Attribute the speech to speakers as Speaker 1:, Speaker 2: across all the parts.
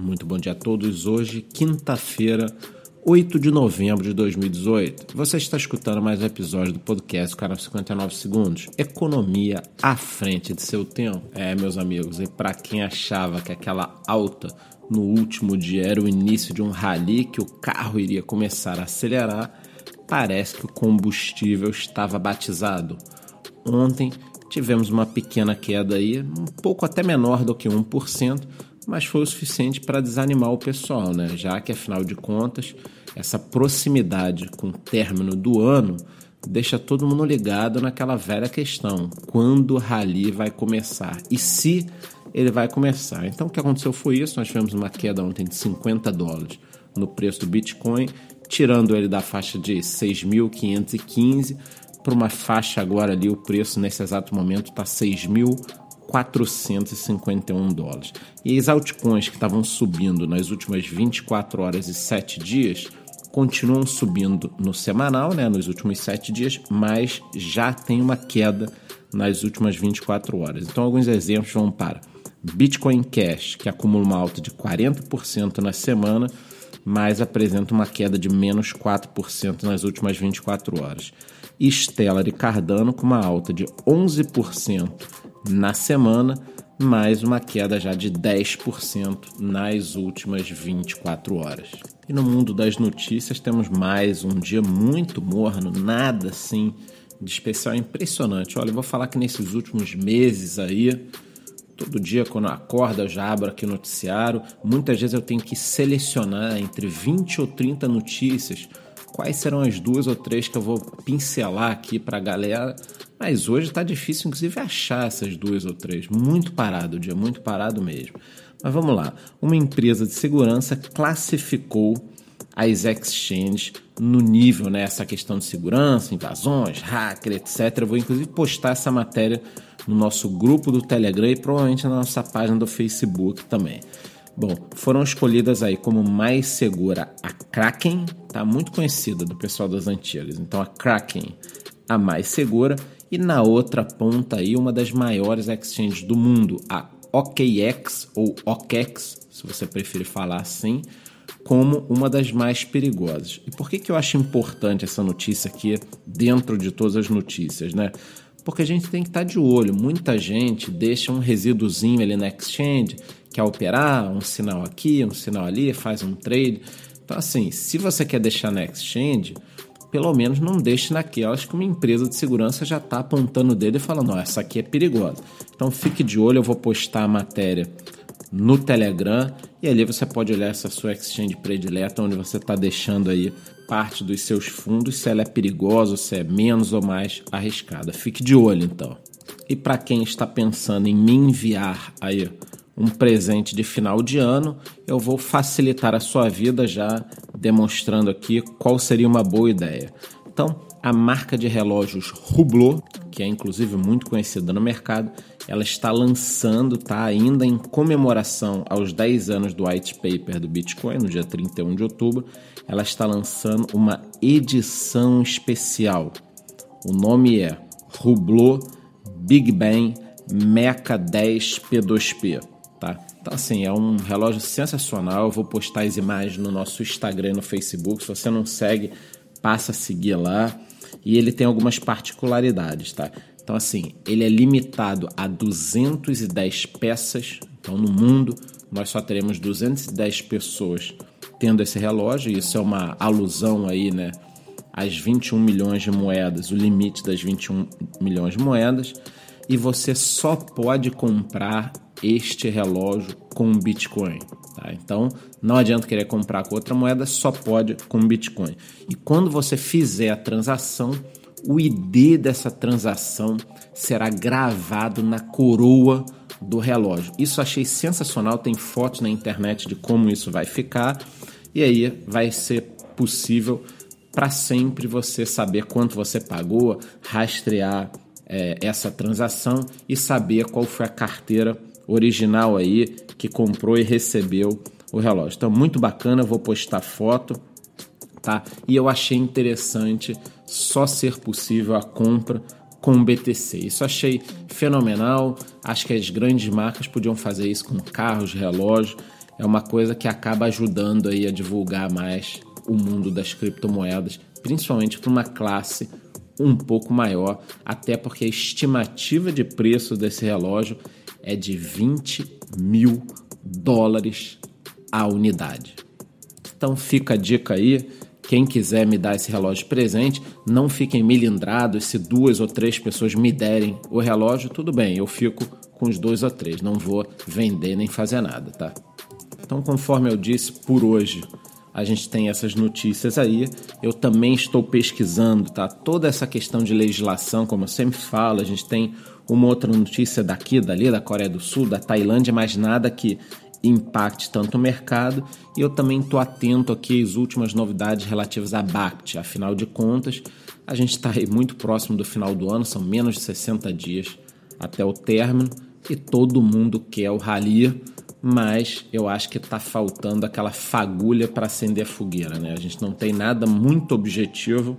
Speaker 1: Muito bom dia a todos. Hoje, quinta-feira, 8 de novembro de 2018. Você está escutando mais um episódio do podcast Canal 59 Segundos. Economia à frente de seu tempo. É, meus amigos, e para quem achava que aquela alta no último dia era o início de um rally que o carro iria começar a acelerar, parece que o combustível estava batizado. Ontem tivemos uma pequena queda aí, um pouco até menor do que 1%, mas foi o suficiente para desanimar o pessoal, né? Já que afinal de contas, essa proximidade com o término do ano deixa todo mundo ligado naquela velha questão: quando o rally vai começar e se ele vai começar. Então o que aconteceu foi isso: nós tivemos uma queda ontem de 50 dólares no preço do Bitcoin, tirando ele da faixa de 6.515 para uma faixa agora ali, o preço nesse exato momento está 6.451 dólares. E as altcoins que estavam subindo nas últimas 24 horas e 7 dias continuam subindo no semanal, né, nos últimos 7 dias, mas já tem uma queda nas últimas 24 horas. Então, alguns exemplos vão para Bitcoin Cash, que acumula uma alta de 40% na semana, mas apresenta uma queda de menos 4% nas últimas 24 horas Stellar e Cardano com uma alta de 11% na semana, mais uma queda já de 10% nas últimas 24 horas. E no mundo das notícias temos mais um dia muito morno, nada assim de especial, impressionante. Olha, eu vou falar que nesses últimos meses aí, todo dia quando eu acordo eu já abro aqui o noticiário, muitas vezes eu tenho que selecionar entre 20 ou 30 notícias quais serão as duas ou três que eu vou pincelar aqui para a galera. Mas hoje está difícil, inclusive, achar essas duas ou três. Muito parado o dia, muito parado mesmo. Mas vamos lá. Uma empresa de segurança classificou as exchanges no nível, né, essa questão de segurança, invasões, hacker, etc. Eu vou inclusive postar essa matéria no nosso grupo do Telegram e provavelmente na nossa página do Facebook também. Bom, foram escolhidas aí como mais segura a Kraken, tá muito conhecida do pessoal das antigas. Então a Kraken, a mais segura, e na outra ponta aí uma das maiores exchanges do mundo, a OKX ou OKEx, se você preferir falar assim, como uma das mais perigosas. E por que, que eu acho importante essa notícia aqui dentro de todas as notícias, né? Porque a gente tem que estar de olho. Muita gente deixa um resíduozinho ali na exchange quer operar, um sinal aqui, um sinal ali, faz um trade. Então, assim, se você quer deixar na exchange, pelo menos não deixe naquelas que uma empresa de segurança já está apontando o dedo e falando: oh, essa aqui é perigosa. Então, fique de olho, eu vou postar a matéria no Telegram e ali você pode olhar essa sua exchange predileta, onde você está deixando aí parte dos seus fundos, se ela é perigosa, se é menos ou mais arriscada. Fique de olho, então. E para quem está pensando em me enviar aí um presente de final de ano, eu vou facilitar a sua vida já demonstrando aqui qual seria uma boa ideia. Então, a marca de relógios Hublot, que é inclusive muito conhecida no mercado, ela está lançando, tá ainda em comemoração aos 10 anos do white paper do Bitcoin, no dia 31 de outubro, ela está lançando uma edição especial. O nome é Hublot Big Bang Mecha 10 P2P. Então, assim, é um relógio sensacional. Eu vou postar as imagens no nosso Instagram e no Facebook. Se você não segue, passa a seguir lá. E ele tem algumas particularidades, tá? Então, assim, ele é limitado a 210 peças. Então, no mundo, nós só teremos 210 pessoas tendo esse relógio. Isso é uma alusão aí, né? Às 21 milhões de moedas, o limite das 21 milhões de moedas. E você só pode comprar este relógio com Bitcoin. Tá? Então, não adianta querer comprar com outra moeda, só pode com Bitcoin. E quando você fizer a transação, o ID dessa transação será gravado na coroa do relógio. Isso achei sensacional, tem fotos na internet de como isso vai ficar. E aí vai ser possível para sempre você saber quanto você pagou, rastrear é, essa transação e saber qual foi a carteira original aí que comprou e recebeu o relógio. Então, muito bacana, vou postar foto, tá? E eu achei interessante só ser possível a compra com BTC. Isso achei fenomenal. Acho que as grandes marcas podiam fazer isso com carros, relógios. É uma coisa que acaba ajudando aí a divulgar mais o mundo das criptomoedas, principalmente para uma classe um pouco maior, até porque a estimativa de preço desse relógio é de 20 mil dólares a unidade. Então fica a dica aí. Quem quiser me dar esse relógio presente, não fiquem milindrados se duas ou três pessoas me derem o relógio, tudo bem, eu fico com os dois ou três, não vou vender nem fazer nada, tá? Então, conforme eu disse, por hoje a gente tem essas notícias aí. Eu também estou pesquisando, tá? Toda essa questão de legislação, como eu sempre falo, a gente tem uma outra notícia daqui, dali, da Coreia do Sul, da Tailândia, mas nada que impacte tanto o mercado. E eu também estou atento aqui às últimas novidades relativas à BACT. Afinal de contas, a gente está aí muito próximo do final do ano, são menos de 60 dias até o término e todo mundo quer o rally mas eu acho que está faltando aquela fagulha para acender a fogueira. Né? A gente não tem nada muito objetivo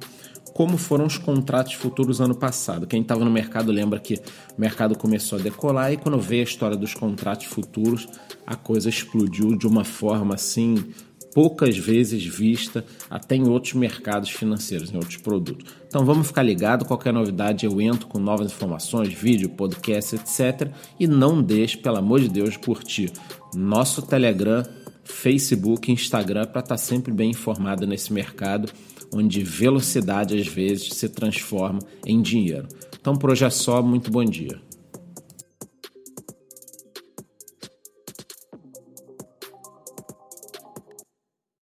Speaker 1: como foram os contratos futuros ano passado. Quem estava no mercado lembra que o mercado começou a decolar e quando veio a história dos contratos futuros, a coisa explodiu de uma forma assim poucas vezes vista até em outros mercados financeiros, em outros produtos. Então vamos ficar ligado, qualquer novidade eu entro com novas informações, vídeo, podcast, etc. E não deixe, pelo amor de Deus, curtir nosso Telegram, Facebook, Instagram para estar tá sempre bem informado nesse mercado onde velocidade às vezes se transforma em dinheiro. Então por hoje é só, muito bom dia.